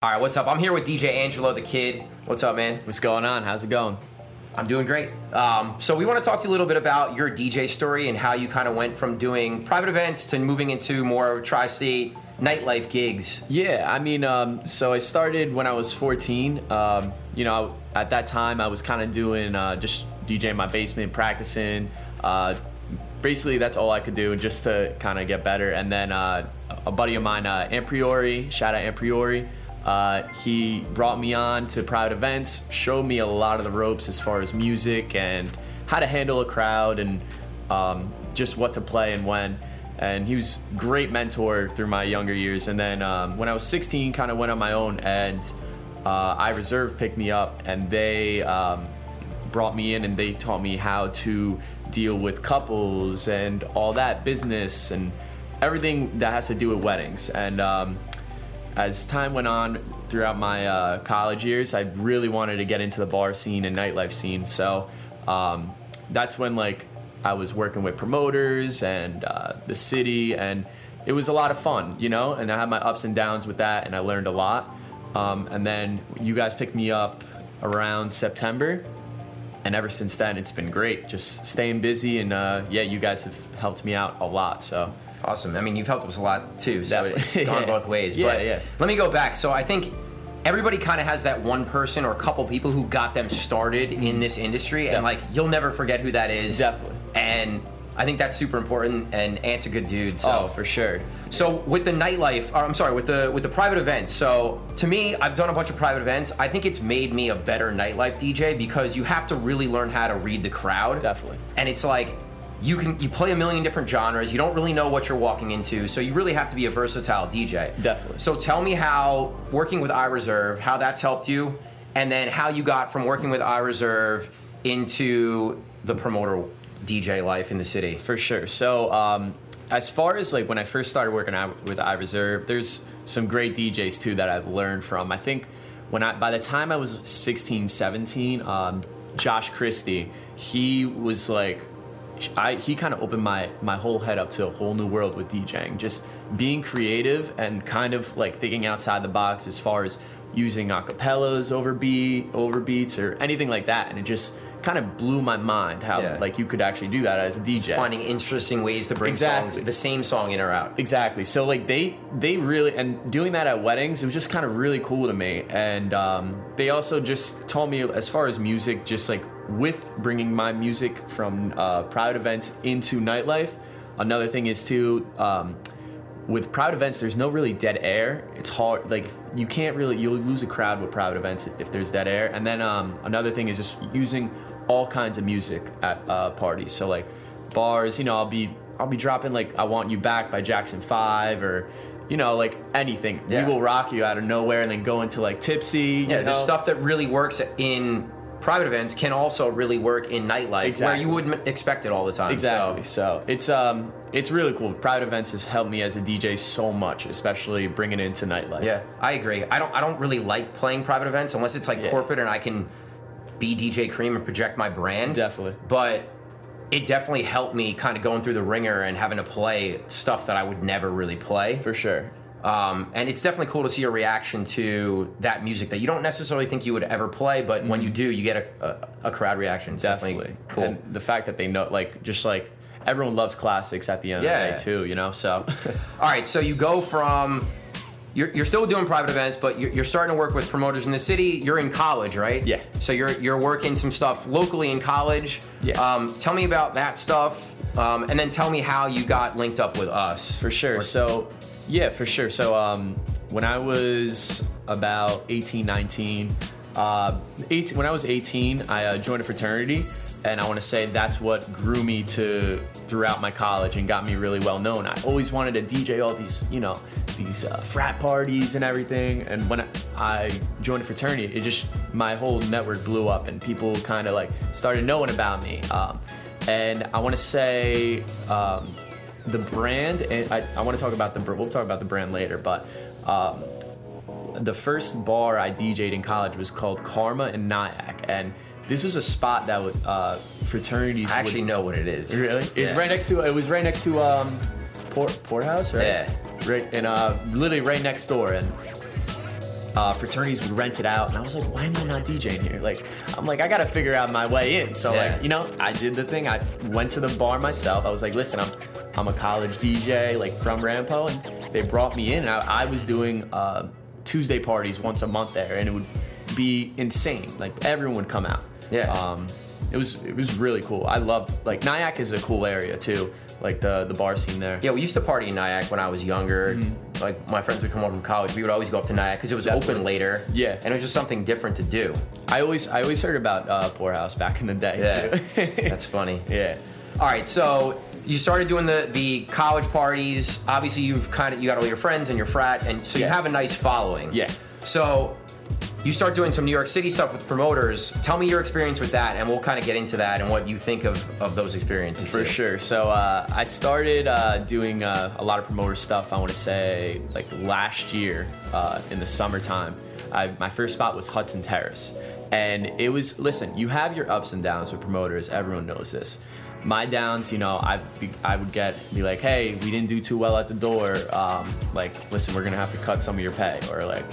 All right, what's up? I'm here with DJ Angelo the Kid. What's up, man? What's going on? How's it going? I'm doing great. Um, so we want to talk to you a little bit about your DJ story and how you kind of went from doing private events to moving into more tri-state nightlife gigs. Yeah, I mean, um, so I started when I was 14. Um, you know, at that time I was kind of doing uh, just DJ in my basement, practicing. Uh, basically, that's all I could do just to kind of get better. And then uh, a buddy of mine, uh, Ampriori, shout out Ampriori. Uh, he brought me on to private events, showed me a lot of the ropes as far as music and how to handle a crowd and um, just what to play and when. And he was great mentor through my younger years. And then um, when I was 16, kind of went on my own, and uh, iReserve picked me up, and they um, brought me in and they taught me how to deal with couples and all that business and everything that has to do with weddings. And um, as time went on throughout my uh, college years, I really wanted to get into the bar scene and nightlife scene. So um, that's when like I was working with promoters and uh, the city, and it was a lot of fun, you know. And I had my ups and downs with that, and I learned a lot. Um, and then you guys picked me up around September, and ever since then it's been great. Just staying busy, and uh, yeah, you guys have helped me out a lot. So Awesome. I mean, you've helped us a lot too, so Definitely. it's gone Yeah. both ways. Yeah, but yeah. let me go back. So I think everybody kind of has that one person or a couple people who got them started in this industry, and like you'll never forget who that is. Definitely. And I think that's super important. And Ant's a good dude. So oh, for sure. So with the nightlife, or I'm sorry, with the with the private events. So to me, I've done a bunch of private events. I think it's made me a better nightlife DJ because you have to really learn how to read the crowd. Definitely. And it's like you can you play a million different genres. You don't really know what you're walking into, so you really have to be a versatile DJ. Definitely. So tell me how working with iReserve, how that's helped you, and then how you got from working with iReserve into the promoter DJ life in the city. For sure. So, um, as far as like when I first started working out with iReserve, there's some great DJs too that I've learned from. I think when I by the time I was 16, 17, um, Josh Christie, he was like I, he kind of opened my my whole head up to a whole new world with DJing. Just being creative and kind of like thinking outside the box as far as using acapellas over beat over beats or anything like that. And it just kind of blew my mind how Yeah. like you could actually do that as a DJ. Finding interesting ways to bring Exactly. songs, the same song in or out. Exactly. So like they they really and doing that at weddings, it was just kind of really cool to me. And um, they also just told me as far as music, just like with bringing my music from uh, private events into nightlife. Another thing is too. Um, with private events, there's no really dead air. It's hard, like you can't really you'll lose a crowd with private events if there's dead air. And then um, another thing is just using all kinds of music at uh, parties. So like bars, you know, I'll be I'll be dropping like "I Want You Back" by Jackson Five or. You know, like anything, Yeah. we will rock you out of nowhere, and then go into like tipsy. Yeah, you the stuff that really works in private events can also really work in nightlife where you wouldn't expect it all the time. Exactly. So, So it's um it's really cool. Private events has helped me as a DJ so much, especially bringing it into nightlife. yeah, I agree. I don't I don't really like playing private events unless it's like Yeah. corporate and I can be DJ Cream and project my brand. Definitely. But it definitely helped me kind of going through the ringer and having to play stuff that I would never really play. for sure. Um, and it's definitely cool to see a reaction to that music that you don't necessarily think you would ever play, but when you do, you get a, a, a crowd reaction. It's definitely, Definitely cool. And the fact that they know, like, just like everyone loves classics at the end Yeah. of the day too. You know, so All right, so you go from you're, you're still doing private events, but you're, you're starting to work with promoters in the city. You're in college, right? Yeah. So you're you're working some stuff locally in college. Yeah. Um, tell me about that stuff, um, and then tell me how you got linked up with us. for sure. So yeah, for sure. So um, when I was about 18, 19, uh, 18 when I was 18, I uh, joined a fraternity. And I want to say that's what grew me to throughout my college and got me really well known. I always wanted to DJ all these, you know, these uh, frat parties and everything. And when I, joined a fraternity, it just my whole network blew up, and people kind of like started knowing about me. Um, and I want to say um, the brand, and I, I want to talk about the we'll talk about the brand later, but um, the first bar I DJ'd in college was called Karma and Nyack, and this was a spot that would uh, fraternities. I actually would, know what it is. Really? It's right next to. It was right next to um, Port Port House, right? Yeah. Right, and uh, literally right next door, and uh, fraternities would rent it out, and I was like, why am I not DJing here? Like, I'm like, I gotta figure out my way in. So Yeah. like, you know, I did the thing. I went to the bar myself. I was like, listen, I'm I'm a college DJ, like from Ramapo, and they brought me in. And I, I was doing uh, Tuesday parties once a month there, and it would be insane. Like everyone would come out. Yeah. Um, it was it was really cool. I loved like Nyack is a cool area too. Like the the bar scene there. Yeah, we used to party in Nyack when I was younger. Like my friends would come home from college. We would always go up to Nyack because it was open later. Yeah. and it was just something different to do. I always I always heard about uh, Poorhouse back in the day Yeah, too. that's funny. yeah. All right, so you started doing the the college parties. Obviously, you've kind of you got all your friends and your frat, and so you have a nice following. Yeah. So you start doing some New York City stuff with promoters. Tell me your experience with that, and we'll kind of get into that and what you think of of those experiences. For too. sure. So uh, I started uh, doing uh, a lot of promoter stuff. I want to say like last year uh, in the summertime. I, my first spot was Hudson Terrace, and it was listen. You have your ups and downs with promoters. Everyone knows this. My downs, you know, I be, I would get be like, hey, we didn't do too well at the door. Um, like, listen, we're gonna have to cut some of your pay, or like,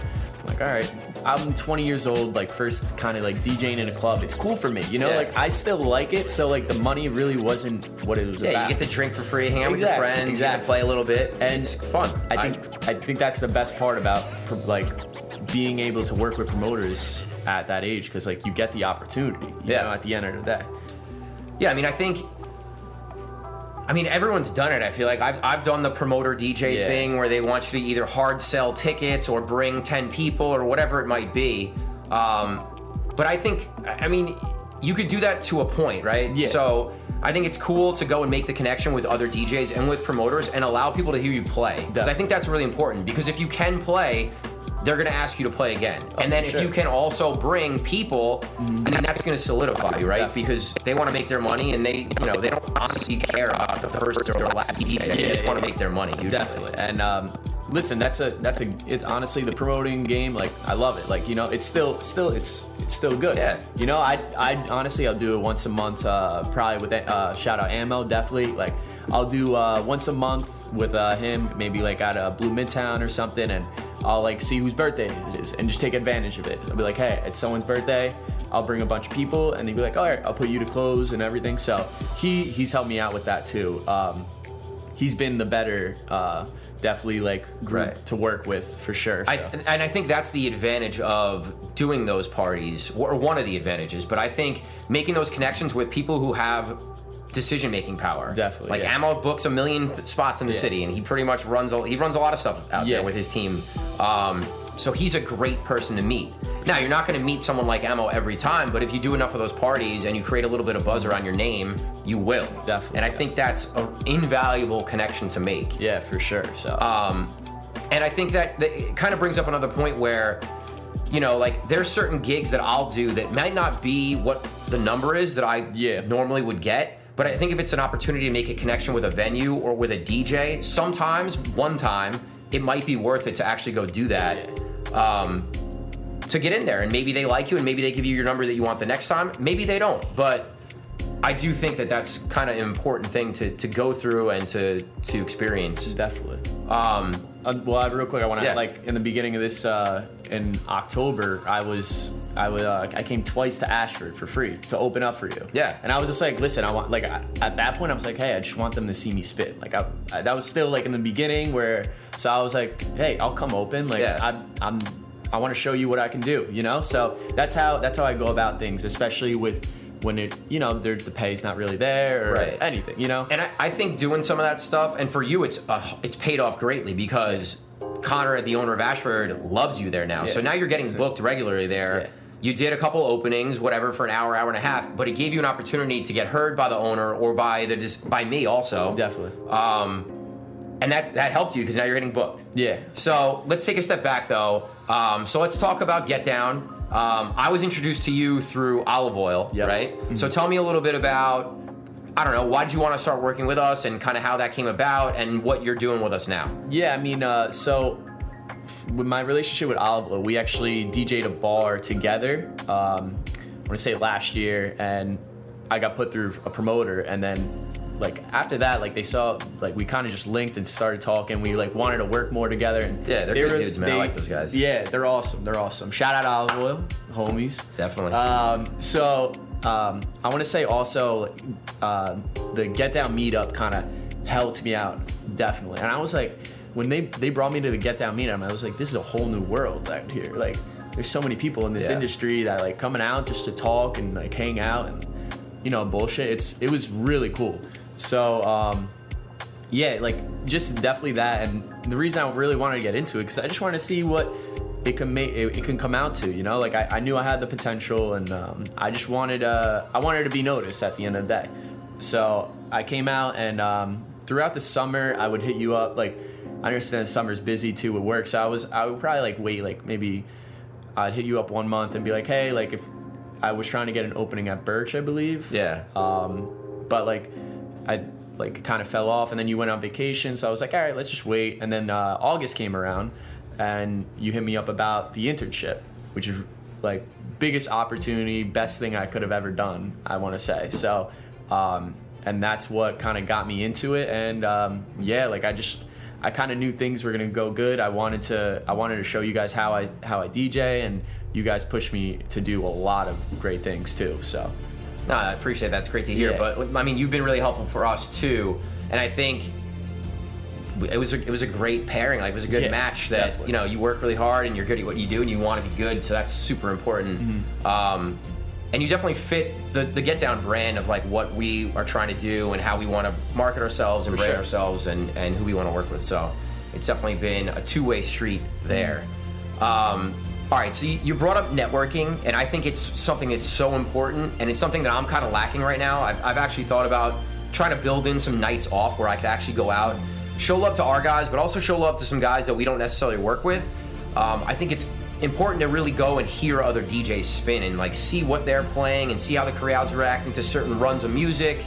like, all right, I'm 20 years old, like first kind of like DJing in a club. It's cool for me, you know. Yeah. Like I still like it, so like the money really wasn't what it was Yeah, about. you get to drink for free, hang out with your friends, exactly. play a little bit, It's- and it's fun. I think I, think that's the best part about like being able to work with promoters at that age because like you get the opportunity. You Yeah. know, at the end of the day. Yeah, I mean, I think. I mean, everyone's done it. I feel like I've, I've done the promoter DJ Yeah. thing where they want you to either hard sell tickets or bring 10 people or whatever it might be. Um, but I think, I mean, you could do that to a point, right? Yeah. So I think it's cool to go and make the connection with other DJs and with promoters and allow people to hear you play. Because I think that's really important. Because if you can play, they're going to ask you to play again. and then if you can also bring people, I mean, that's going to solidify you, right? Definitely. Because they want to make their money and they, you know, they don't honestly care about the first or last DJ. They Yeah, just want to yeah. make their money. Usually. Definitely. And um, listen, that's a that's a it's honestly the promoting game. Like I love it. Like you know, it's still still it's it's still good. Yeah. You know, I I honestly I'll do it once a month. Uh, probably with uh, shout out Ammo. Definitely. Like I'll do uh, once a month with uh, him. Maybe like at a Blue Midtown or something, and I'll like see whose birthday it is and just take advantage of it. I'll be like, hey, it's someone's birthday. I'll bring a bunch of people, and they'd be like, all right, I'll put you to close and everything. So he he's helped me out with that too. Um, he's been the better, uh, definitely like group Right. to work with for sure. So. I, and I think that's the advantage of doing those parties, or one of the advantages. But I think making those connections with people who have decision making power. Definitely, Like yeah. Ammo books a million spots in the Yeah. city, and he pretty much runs a, he runs a lot of stuff out Yeah. there with his team. Um, so he's a great person to meet. Now you're not going to meet someone like Ammo every time, but if you do enough of those parties and you create a little bit of buzz around your name, you will. Definitely, And I think that's an invaluable connection to make. yeah, for sure. So Um, and I think that, that it kind of brings up another point where, you know, like there's certain gigs that I'll do that might not be what the number is that I Yeah. normally would get. But I think if it's an opportunity to make a connection with a venue or with a DJ, sometimes one time it might be worth it to actually go do that. Um, to get in there and maybe they like you and maybe they give you your number that you want the next time. Maybe they don't, but I do think that that's kind of an important thing to, to go through and to to experience. definitely. Um, Uh, well, I- real quick, I want to Yeah. like in the beginning of this uh, in October, I was I was uh, I came twice to Ashford for free to open up for you. Yeah. and I was just like, listen, I want like I, at that point, I was like, hey, I just want them to see me spit. Like I, I that was still like in the beginning where so I was like, hey, I'll come open. Like Yeah. I, I'm I want to show you what I can do. You know, so that's how that's how I go about things, especially with when it you know the pay's not really there or Right. anything. You know, And I, I think doing some of that stuff, and for you, it's uh, it's paid off greatly because Connor, the owner of Ashford, loves you there now. So now you're getting booked regularly there. Yeah. You did a couple openings, whatever, for an hour, hour and a half, but it gave you an opportunity to get heard by the owner or by the dis- by me also. definitely. Um, and that that helped you because now you're getting booked. yeah. So let's take a step back though. Um, so let's talk about Get Down. Um, I was introduced to you through Olive Oil, Yep. right? So tell me a little bit about, I don't know, why did you want to start working with us and kind of how that came about and what you're doing with us now? Yeah, I mean, uh, so with my relationship with Olive Oil, we actually DJ'd a bar together. Um, I want to say last year, and I got put through a promoter, and then like after that, like they saw like we kind of just linked and started talking. We like wanted to work more together. And Yeah, they're they good dudes, man. I like those guys. Yeah, they're awesome. They're awesome. Shout out Olive Oil, homies. Definitely. Um, so um, I want to say also uh, the Get Down meetup kind of helped me out definitely, and I was like, when they they brought me to the Get Down meetup, I was like, this is a whole new world out here. Like, there's so many people in this Yeah. industry that like coming out just to talk and like hang out and you know bullshit. It's it was really cool. So. Um, yeah, like just definitely that, and the reason I really wanted to get into it because I just wanted to see what it can make it, it can come out to. You know, like I, I knew I had the potential, and um, I just wanted uh, I wanted to be noticed at the end of the day. So I came out, and um, throughout the summer, I would hit you up. Like I understand summer's busy too with work, so I was I would probably like wait like maybe I'd hit you up one month and be like, hey, like if I was trying to get an opening at Birch, I believe. Yeah. Um, but like, I like kind of fell off, and then you went on vacation, so I was like, all right, let's just wait. And then uh, August came around, and you hit me up about the internship, which is like biggest opportunity, best thing I could have ever done. I want to say so. Um, and that's what kind of got me into it. And um, yeah, like I just I kind of knew things were gonna go good. I wanted to I wanted to show you guys how I how I DJ, and you guys pushed me to do a lot of great things too. So No, I appreciate that. It's great to hear. Yeah. But I mean, you've been really helpful for us too, and I think it was a, it was a great pairing. Like it was a good Yeah, match. That definitely. you know you work really hard and you're good at what you do and you want to be good. So that's super important. Mm-hmm. Um, and you definitely fit the, the Get Down brand of like what we are trying to do and how we want to market ourselves and For brand sure. ourselves and, and who we want to work with. So it's definitely been a two way street there. Mm-hmm. Um, all right, so you, you brought up networking, and I think it's something that's so important, and it's something that I'm kind of lacking right now. I've, I've actually thought about trying to build in some nights off where I could actually go out, show love to our guys, but also show love to some guys that we don't necessarily work with. Um, I think it's important to really go and hear other DJs spin and like see what they're playing and see how the crowd's reacting to certain runs of music.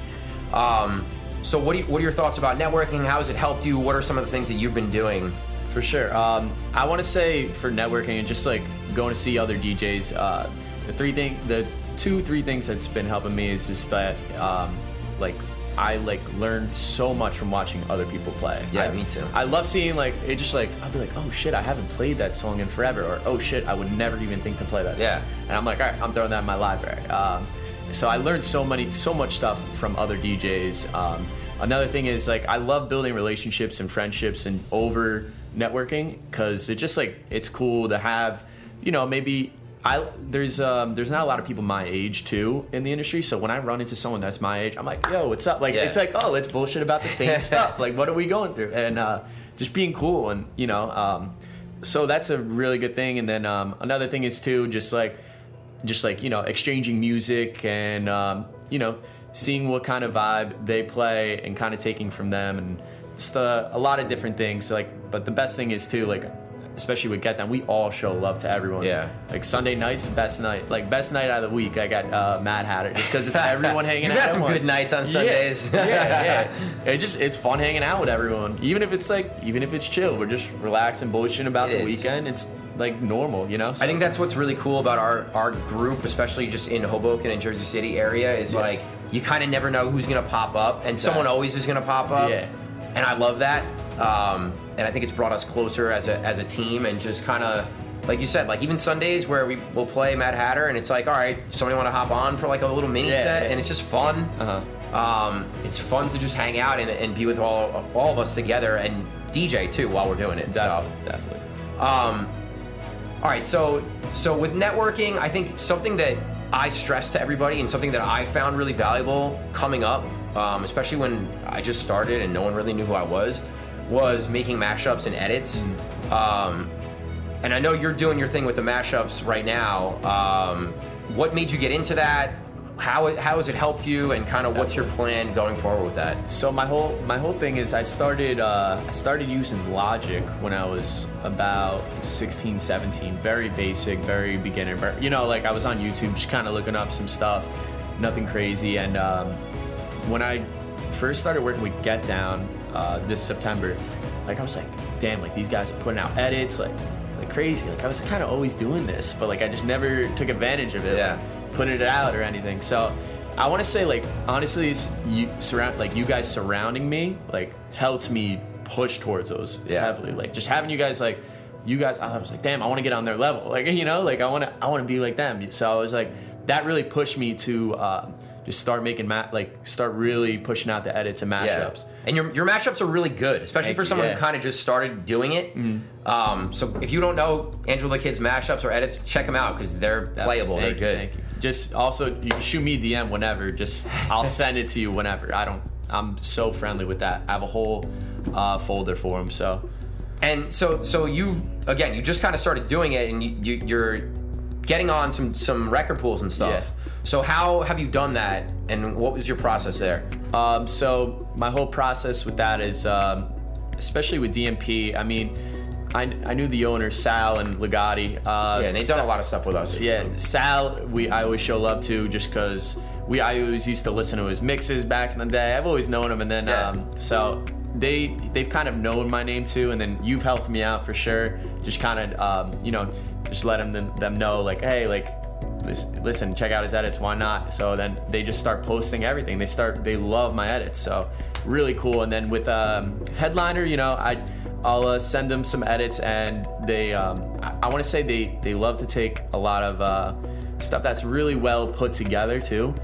Um, so, what, you, what are your thoughts about networking? How has it helped you? What are some of the things that you've been doing? For sure. Um, I want to say for networking and just like going to see other DJs, uh, the three thing, the two, three things that's been helping me is just that, um, like, I like learn so much from watching other people play. Yeah, I, me too. I love seeing like it. Just like I'll be like, oh shit, I haven't played that song in forever, or oh shit, I would never even think to play that. Song. Yeah. And I'm like, all right, I'm throwing that in my library. Um, so I learned so many, so much stuff from other DJs. Um, another thing is like I love building relationships and friendships and over networking because it just like it's cool to have, you know, maybe I there's um, there's not a lot of people my age too in the industry. So when I run into someone that's my age, I'm like, yo, what's up? Like Yeah. it's like, oh, let's bullshit about the same stuff. Like what are we going through? And uh, just being cool and you know. Um, so that's a really good thing. And then um, another thing is too, just like just like you know exchanging music and um, you know seeing what kind of vibe they play and kind of taking from them and just uh, a lot of different things like but the best thing is too like especially with get down we all show love to everyone Yeah. like sunday nights best night like best night out of the week i got uh, mad hatter just because it's everyone hanging You've out had some at good nights on Sundays. yeah, yeah. It just it's fun hanging out with everyone. Even if it's like even if it's chill, we're just relaxing, bullshitting about It the is. weekend. It's like normal, you know. I think that's what's really cool about our, our group, especially just in Hoboken and Jersey City area, is Yeah. like you kind of never know who's gonna pop up, and someone always is gonna pop up. Yeah. And I love that, um, and I think it's brought us closer as a as a team, and just kind of like you said, like even Sundays where we will play Mad Hatter, and it's like, all right, somebody want to hop on for like a little mini Yeah, set, yeah. and it's just fun. Uh-huh. Um, it's fun to just hang out and, and be with all all of us together, and DJ too while we're doing it. So. definitely, definitely. Um, all right, so so with networking, I think something that I stress to everybody and something that I found really valuable coming up, um, especially when I just started and no one really knew who I was, was making mashups and edits. Um, and I know you're doing your thing with the mashups right now. Um, what made you get into that? How how has it helped you? And kind of what's your plan going forward with that? So my whole my whole thing is I started uh, I started using Logic when I was about 16, 17. Very basic, very beginner. You know, like I was on YouTube just kind of looking up some stuff, nothing crazy. And um, when I first started working with Get Down uh, this September, like I was like, damn, like these guys are putting out edits like like crazy. Like I was kind of always doing this, but like I just never took advantage of it. Yeah. like, putting it out or anything. So I want to say like honestly, you surround like you guys surrounding me like helped me push towards those Yeah. heavily. Like just having you guys like you guys, I was like, damn, I want to get on their level. Like you know, like I want to I want to be like them. So I was like, that really pushed me to um, just start making ma- like start really pushing out the edits and mashups. Yeah. And your, your mashups are really good, especially Thank for you, someone yeah. who kind of just started doing it. Um, so if you don't know Angelo the Kid's mashups or edits, check them out because they're playable. Thank they're you, good. you. Just also, you can shoot me a DM whenever. Just I'll send it to you whenever. I don't. I'm so friendly with that. I have a whole uh, folder for them. So And so so you again you just kind of started doing it and you, you you're getting on some some record pools and stuff. So how have you done that and what was your process there? Um, so my whole process with that is, um, especially with DMP. I mean, I, I knew the owners Sal and Legati. Uh, Yeah, and they've done a lot of stuff with us. Yeah, Sal, we I always show love to just because we I always used to listen to his mixes back in the day. I've always known him, and then Yeah. um, so they they've kind of known my name too, and then you've helped me out for sure. Just kind of um, you know just let them them know like hey like listen check out his edits why not? So then they just start posting everything. They start they love my edits so really cool. And then with um, headliner you know i i'll uh, send them some edits and they um, i, I want to say they they love to take a lot of uh, stuff that's really well put together too.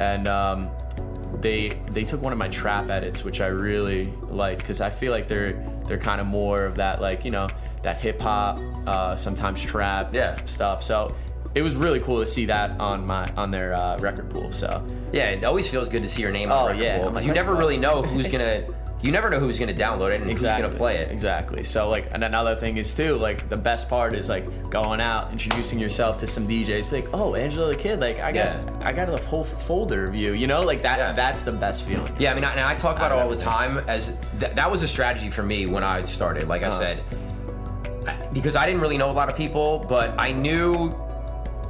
And um, they they took one of my trap edits which i really liked because i feel like they're they're kind of more of that like you know that hip hop uh, sometimes trap Yeah. stuff. So it was really cool to see that on my on their uh, record pool so Yeah, it always feels good to see your name on Oh, the record yeah. pool because like, you never go. really know who's gonna. You never know who's gonna download it and who's gonna play it. Exactly. So like, and another thing is too like the best part is like going out, introducing yourself to some DJs, like, oh, Angelo the Kid, like I got Yeah. I got a whole folder of you, you know, like that. Yeah. That's the best feeling. Yeah, I mean, I, and I talk about it all the time as th- that was a strategy for me when I started. Like I Uh-huh. said, because I didn't really know a lot of people, but I knew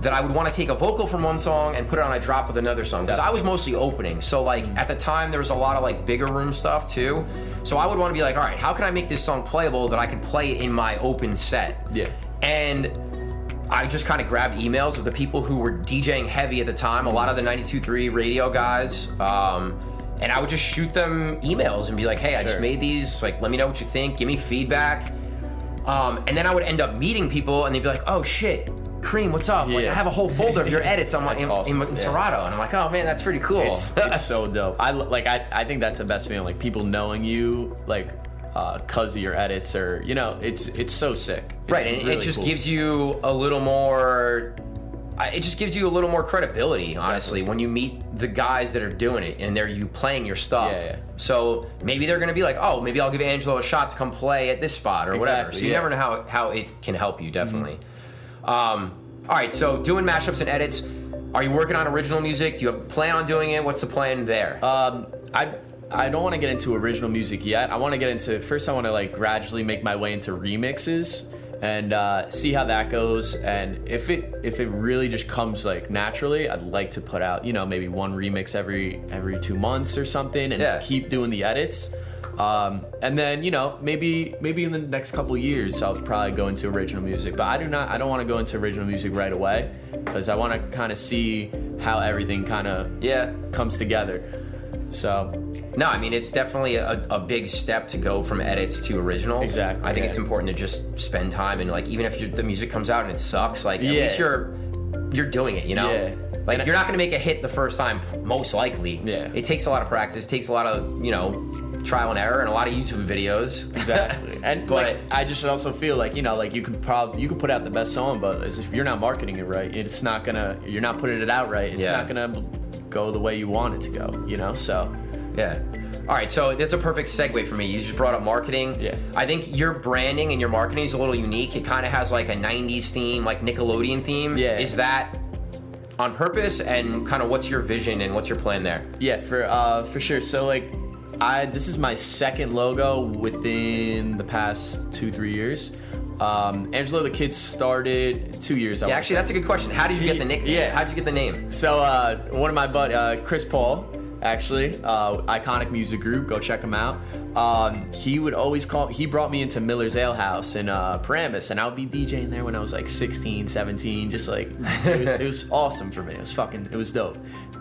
that I would want to take a vocal from one song and put it on a drop with another song because I was mostly opening. So like at the time there was a lot of like bigger room stuff too. So I would want to be like, all right, how can I make this song playable that I can play in my open set? Yeah. And I just kind of grabbed emails of the people who were DJing heavy at the time, a lot of the 92.3 radio guys. Um, and I would just shoot them emails and be like, hey, I just made these. Like, let me know what you think. Give me feedback. Um, and then I would end up meeting people and they'd be like, oh shit, Cream, what's up? Like, I have a whole folder of your edits on my, in, awesome, in, in yeah. Serato. And I'm like, oh man, that's pretty cool. It's, it's so dope. I like I I think that's the best feeling. Like people knowing you like uh, cause of your edits or you know it's it's so sick. It's right. And really it just cool. gives you a little more. It just gives you a little more credibility, honestly, when you meet the guys that are doing it and they're you playing your stuff. Yeah, yeah. So maybe they're gonna be like, oh, maybe I'll give Angelo a shot to come play at this spot or whatever. So you yeah. never know how, how it can help you, definitely. Um, all right, so doing mashups and edits. Are you working on original music? Do you have plan on doing it? What's the plan there? Um, I I don't want to get into original music yet. I want to get into first. I want to like gradually make my way into remixes and uh, see how that goes. And if it if it really just comes like naturally, I'd like to put out you know maybe one remix every every two months or something, and Yeah. keep doing the edits. Um, and then you know maybe maybe in the next couple years I'll probably go into original music. But I do not. I don't want to go into original music right away because I want to kind of see how everything kind of yeah. comes together. So No, I mean it's definitely a, a big step to go from edits to originals. Exactly, I think yeah. it's important to just spend time and like even if the music comes out and it sucks, like at Yeah. least you're you're doing it, you know. Yeah. Like And you're not gonna make a hit the first time, most likely. Yeah. It takes a lot of practice. It takes a lot of you know trial and error and a lot of YouTube videos. exactly and But- like i just also feel like you know like you could probably you could put out the best song but if you're not marketing it right it's not gonna you're not putting it out right it's Yeah. not gonna go the way you want it to go you know so Yeah. All right, so that's a perfect segue for me. You just brought up marketing. Yeah. I think your branding and your marketing is a little unique. It kind of has like a 90s theme, like Nickelodeon theme. Yeah. Is that on purpose and kind of what's your vision and what's your plan there? yeah for uh for sure so like i this is my second logo within the past two three years um angelo the kid started two years I Yeah, actually, say. that's a good question. How did you get the nickname? Yeah. How did you get the name? So uh, one of my buddy, uh, Chris Paul, actually. Uh, iconic music group. Go check him out. Um, he would always call. He brought me into Miller's Ale House in uh, Paramus, and I would be DJing there when I was like 16, 17. Just like it was, it was awesome for me. It was fucking. It was dope.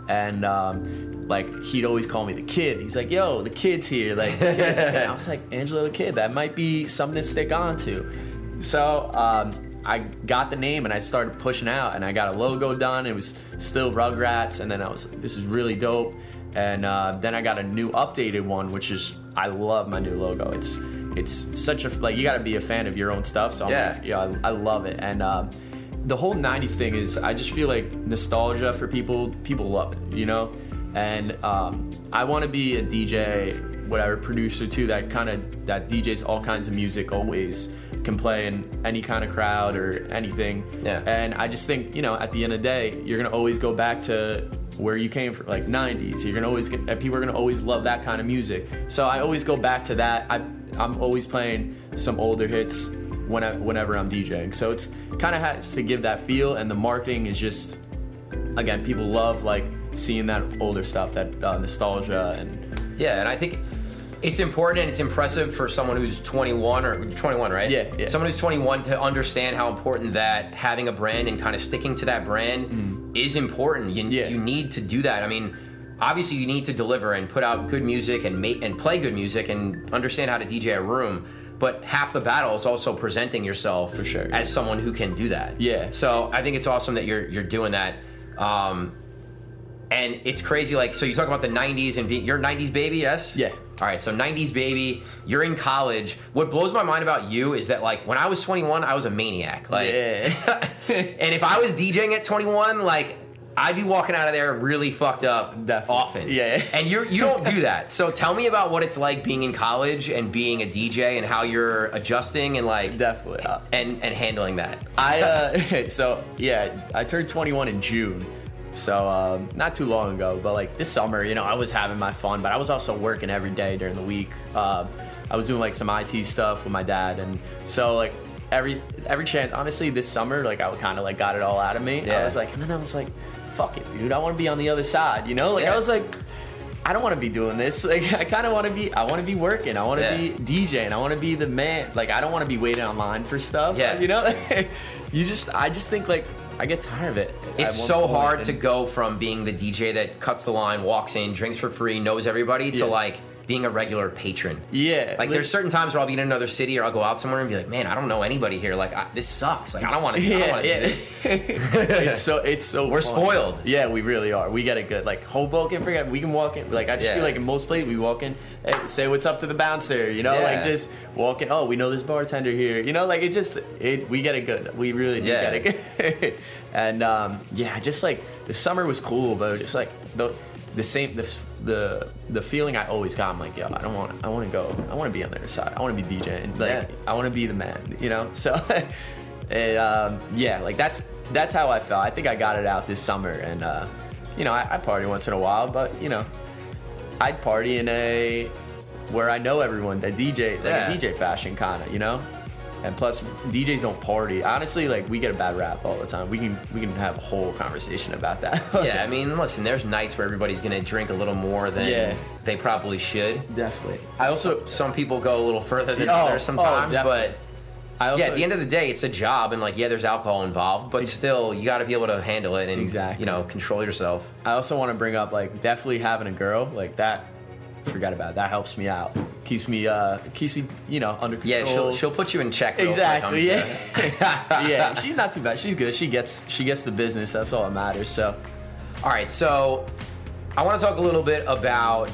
And um, like he'd always call me the kid. He's like, "Yo, the kid's here." Like, I was like, "Angelo the kid." That might be something to stick on to. So. Um, I got the name and I started pushing out and I got a logo done. It was still Rugrats, and then I was this is really dope. And uh, then I got a new updated one, which is I love my new logo. It's it's such a like you got to be a fan of your own stuff. So I'm Yeah. like, yeah, I, I love it. And um, the whole '90s thing is I just feel like nostalgia for people. People love it, you know. And um, I want to be a DJ, whatever producer too. That kind of that DJs all kinds of music always can play in any kind of crowd or anything. Yeah. And I just think, you know, at the end of the day, you're gonna always go back to where you came from, like '90s. You're gonna always get people are gonna always love that kind of music. So I always go back to that. I, I'm always playing some older hits when I, whenever I'm DJing. So it's kind of has to give that feel, and the marketing is just again, people love like seeing that older stuff, that uh, nostalgia, and Yeah, and I think it's important and it's impressive for someone who's 21 or 21, right? Yeah, yeah. Someone who's 21 to understand how important that having a brand and kind of sticking to that brand is important. You. Yeah. you need to do that. I mean, obviously you need to deliver and put out good music and make and play good music and understand how to DJ a room. But half the battle is also presenting yourself For sure, yeah. as someone who can do that. Yeah. So I think it's awesome that you're you're doing that. Um, and it's crazy. Like, so you talk about the '90s and being, you're '90s baby, yes? Yeah. All right, so '90s baby. You're in college. What blows my mind about you is that like when I was 21, I was a maniac. Like, yeah, and if I was DJing at 21, like. I'd be walking out of there really fucked up Definitely. often. Yeah. And you're you don't do that. So tell me about what it's like being in college and being a DJ and how you're adjusting and like definitely. And and handling that. I uh, so yeah, I turned 21 in June, so um, not too long ago. But like this summer, you know, I was having my fun, but I was also working every day during the week. Uh, I was doing like some IT stuff with my dad, and so like every every chance. Honestly, this summer, like I kind of like got it all out of me. Yeah. I was like, and then I was like, fuck it, dude. I want to be on the other side. You know, like Yeah. I was like. I don't want to be doing this. Like I kind of want to be. I want to be working. I want to Yeah. be DJing. I want to be the man. Like I don't want to be waiting online for stuff. Yeah. You know. you just. I just think like I get tired of it. It's so hard to go from being the DJ that cuts the line, walks in, drinks for free, knows everybody, to Yeah. like being a regular patron. Yeah. Like there's certain times where I'll be in another city or I'll go out somewhere and be like, man, I don't know anybody here. Like I, this sucks. Like I don't want to. I don't Yeah, yeah. do this. it's so it's so We're fun. spoiled. Yeah, we really are. We get it good. Like Hoboken, forget we can walk in. Like I just Yeah. feel like in most places we walk in, hey, say what's up to the bouncer. You know, Yeah. like just walk in. Oh, we know this bartender here. You know, like it just it we get it good. We really do Yeah. get it good. And um, yeah, just like the summer was cool, but just like the the same the the the feeling I always got. I'm like, yo, I don't want I want to go. I want to be on the other side. I want to be DJing. Like Yeah. I want to be the man. You know, so. And, um, yeah, like that's that's how I felt. I think I got it out this summer, and uh, you know, I, I party once in a while, but you know, I'd party in a where I know everyone, that DJ, like Yeah. a DJ fashion kind of, you know. And plus, DJs don't party. Honestly, like we get a bad rap all the time. We can we can have a whole conversation about that. yeah, I mean, listen, there's nights where everybody's gonna drink a little more than Yeah. they probably should. definitely. I also, Some people go a little further than Oh, others oh, sometimes, definitely. but I also, yeah, at the end of the day, it's a job, and like, yeah, there's alcohol involved, but still, you got to be able to handle it and Exactly. you know control yourself. I also want to bring up like definitely having a girl like that. Forgot about it. that. Helps me out. Keeps me uh keeps me you know under control. Yeah, she'll she'll put you in check. Exactly. Yeah. yeah. She's not too bad. She's good. She gets she gets the business. That's all that matters. So All right, so I want to talk a little bit about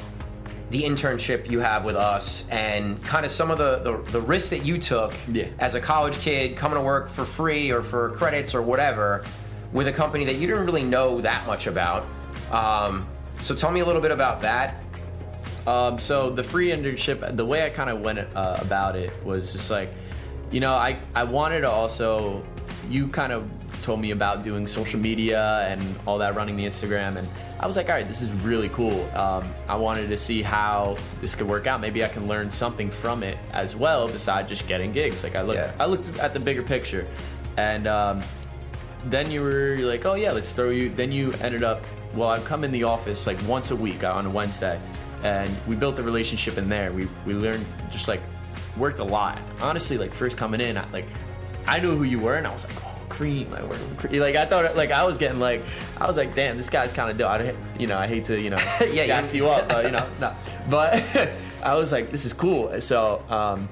the internship you have with us and kind of some of the, the, the risks that you took Yeah. as a college kid coming to work for free or for credits or whatever with a company that you didn't really know that much about. Um, so tell me a little bit about that. Um, so the free internship, the way I kind of went uh, about it was just like, you know, I, I wanted to also, you kind of told me about doing social media and all that, running the Instagram, and I was like, all right, this is really cool. Um, I wanted to see how this could work out. Maybe I can learn something from it as well, besides just getting gigs. Like I looked, Yeah. I looked at the bigger picture, and um, then you were like, oh yeah, let's throw you. Then you ended up. Well, I'd come in the office like once a week on a Wednesday, and we built a relationship in there. We we learned just like worked a lot. Honestly, like first coming in, I, like I knew who you were, and I was like, oh, Cream. I work with Cream. Like I thought, like I was getting like, I was like, damn, this guy's kind of dope. I, you know, I hate to, you know, Yeah, gas you- you up, but you know, no. But I was like, this is cool. So um,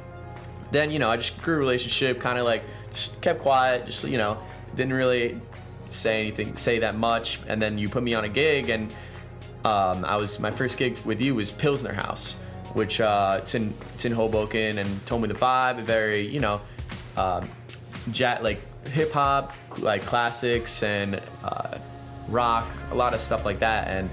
then, you know, I just grew a relationship, kind of like just kept quiet, just you know, didn't really say anything, say that much, and then you put me on a gig, and um, I was my first gig with you was Pilsener Haus, which uh, it's in it's in Hoboken, and told me the vibe, a very you know, um, ja- like hip hop, like classics and uh, rock, a lot of stuff like that, and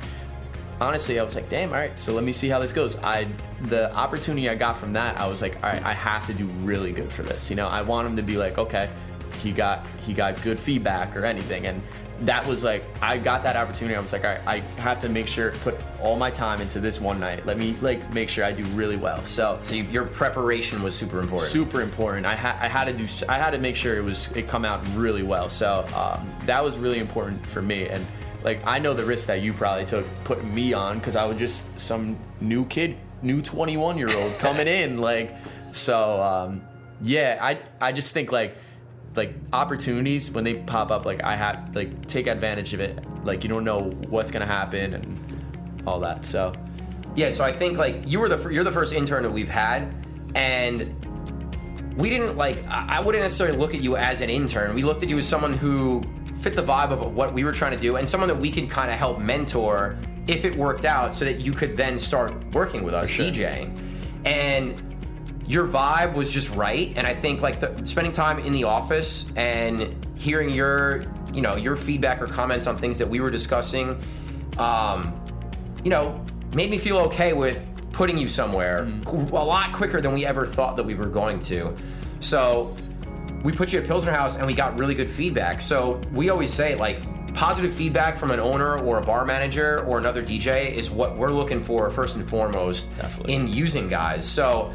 honestly, I was like, damn, all right, so let me see how this goes. I the opportunity I got from that, I was like, all right, I have to do really good for this. You know, I want him to be like, okay, he got he got good feedback or anything, and that was like, I got that opportunity. I was like, all right, I have to make sure put all my time into this one night. Let me like make sure I do really well. So. So you, your preparation was super important. Super important. I, ha- I had to do. I had to make sure it was it come out really well. So um, that was really important for me. And like I know the risk that you probably took putting me on because I was just some new kid, new 21 year old coming in. Like so, um, yeah. I I just think like like opportunities when they pop up, like I have like take advantage of it. Like you don't know what's gonna happen and all that. So Yeah, so I think like you were the fir- you're the first intern that we've had, and we didn't like I I wouldn't necessarily look at you as an intern. We looked at you as someone who fit the vibe of what we were trying to do, and someone that we could kind of help mentor if it worked out, so that you could then start working with us sure. DJing. And your vibe was just right, and I think like the, spending time in the office and hearing your you know your feedback or comments on things that we were discussing. Um, you know, made me feel okay with putting you somewhere Mm. a lot quicker than we ever thought that we were going to. So we put you at Pilsener Haus and we got really good feedback. So we always say like positive feedback from an owner or a bar manager or another DJ is what we're looking for first and foremost Definitely. in using guys. So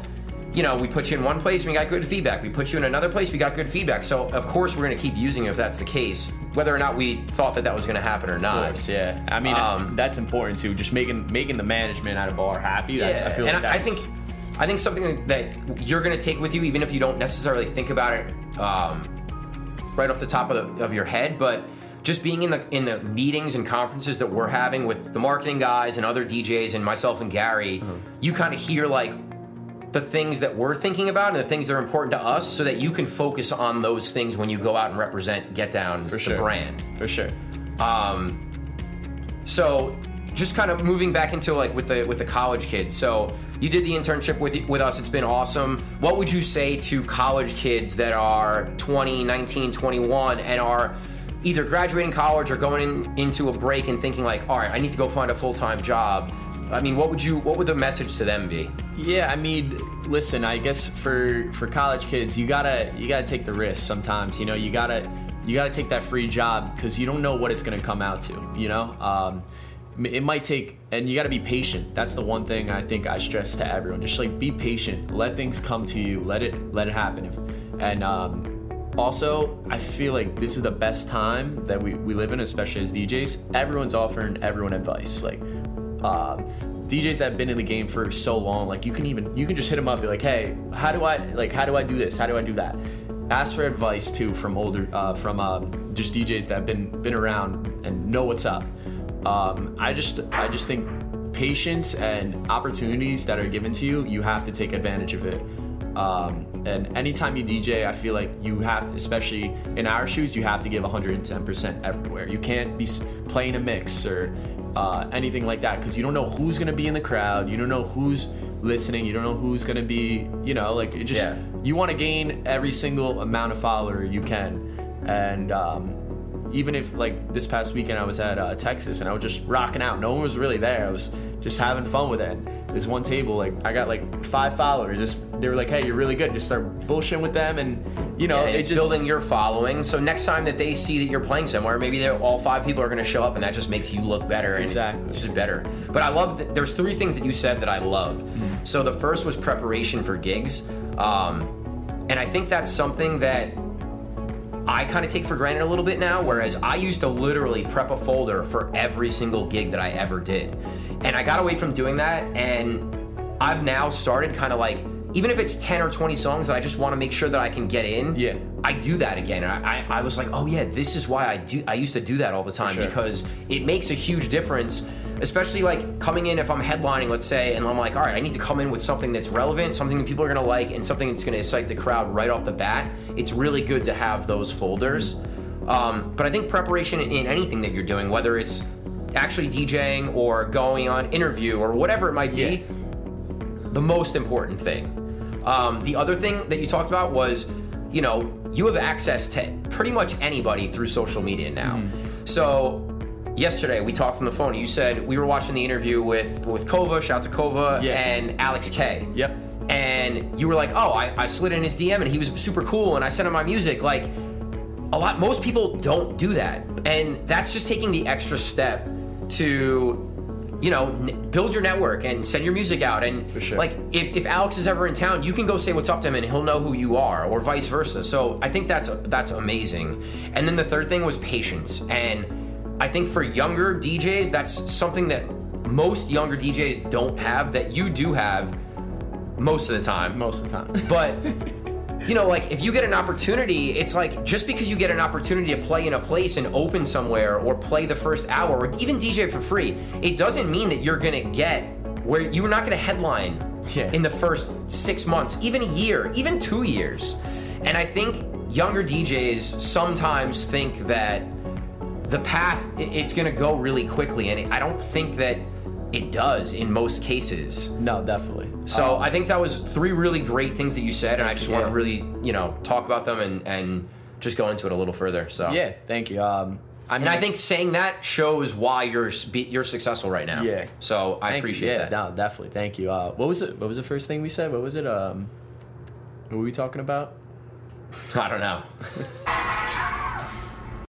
you know, we put you in one place, we got good feedback. We put you in another place, we got good feedback. So of course we're going to keep using you if that's the case, whether or not we thought that that was going to happen or not. Of course, yeah. I mean, Um, that's important too. Just making making the management at a bar happy. That's, I feel and like I, I think I think something that you're going to take with you, even if you don't necessarily think about it um, right off the top of, the, of your head, but just being in the in the meetings and conferences that we're having with the marketing guys and other DJs and myself and Gary, Uh-huh. you kind of hear like the things that we're thinking about and the things that are important to us, so that you can focus on those things when you go out and represent Get Down, for sure the brand. for sure. Um, so just kind of moving back into like with the with the college kids. So you did the internship with with us. It's been awesome. What would you say to college kids that are 20, 19, 21 and are either graduating college or going in, into a break and thinking like, all right, I need to go find a full time job. I mean, what would you what would the message to them be? Yeah, I mean, listen. I guess for for college kids, you gotta you gotta take the risk sometimes. You know, you gotta you gotta take that free job because you don't know what it's gonna come out to. You know, um, it might take, and you gotta be patient. That's the one thing I think I stress to everyone. Just like be patient. Let things come to you. Let it let it happen. And um, also, I feel like this is the best time that we, we live in, especially as DJs. Everyone's offering everyone advice. Like, um, DJs that have been in the game for so long, like you can even you can just hit them up, be like, hey, how do I like how do I do this? How do I do that? Ask for advice too from older uh, from um, just DJs that have been been around and know what's up. Um, I just I just think patience and opportunities that are given to you, you have to take advantage of it. Um, and anytime you DJ, I feel like you have, especially in our shoes, you have to give 110% everywhere. You can't be playing a mix or uh, anything like that because you don't know who's gonna be in the crowd. You don't know who's listening. You don't know who's gonna be, you know, like it just Yeah. you want to gain every single amount of follower you can, and um, even if like this past weekend I was at uh, Texas and I was just rocking out. No one was really there. I was just having fun with it. This one table, like I got like five followers. Just they were like, "Hey, you're really good." Just start bullshitting with them, and you know, and it's just building your following. So next time that they see that you're playing somewhere, maybe they're, all five people are going to show up, and that just makes you look better. And Exactly. it's just better. But I love that there's three things that you said that I loved. Mm-hmm. So the first was preparation for gigs, um, and I think that's something that I kind of take for granted a little bit now. Whereas I used to literally prep a folder for every single gig that I ever did, and I got away from doing that. And I've now started kind of like, even if it's 10 or 20 songs that I just want to make sure that I can get in, Yeah. I do that again. And I, I, I was like, oh yeah, this is why I do. I used to do that all the time sure. because it makes a huge difference, especially like coming in if I'm headlining, let's say, and I'm like, all right, I need to come in with something that's relevant, something that people are gonna like, and something that's gonna excite the crowd right off the bat. It's really good to have those folders. Um, but I think preparation in anything that you're doing, whether it's actually DJing or going on interview or whatever it might be, Yeah. the most important thing. Um, the other thing that you talked about was, you know, you have access to pretty much anybody through social media now. Mm-hmm. So yesterday we talked on the phone. You said we were watching the interview with with Kova, shout out to Kova, Yeah. and Alex K. Yep. And you were like, oh, I, I slid in his DM and he was super cool, and I sent him my music. Like, a lot most people don't do that and that's just taking the extra step to you know n- build your network and send your music out and sure. like if, if alex is ever in town you can go say what's up to him and he'll know who you are or vice versa so i think that's that's amazing and then the third thing was patience and i think for younger djs that's something that most younger djs don't have that you do have most of the time Most of the time. but you know, like if you get an opportunity, it's like just because you get an opportunity to play in a place and open somewhere or play the first hour or even DJ for free, it doesn't mean that you're gonna get where you're not gonna headline Yeah. in the first six months, even a year, even two years. And I think younger DJs sometimes think that the path it's going to go really quickly and i don't think that it does in most cases no, definitely. so Um, I think that was three really great things that you said, and I just want to really, you know, talk about them and and just go into it a little further. So yeah, thank you. Um, I mean, and I think saying that shows why you're you're successful right now. Yeah. So I Thank you. appreciate yeah, that. No, definitely. Thank you. Uh, what was it? What was the first thing we said? What was it? Um, what were we talking about? I don't know.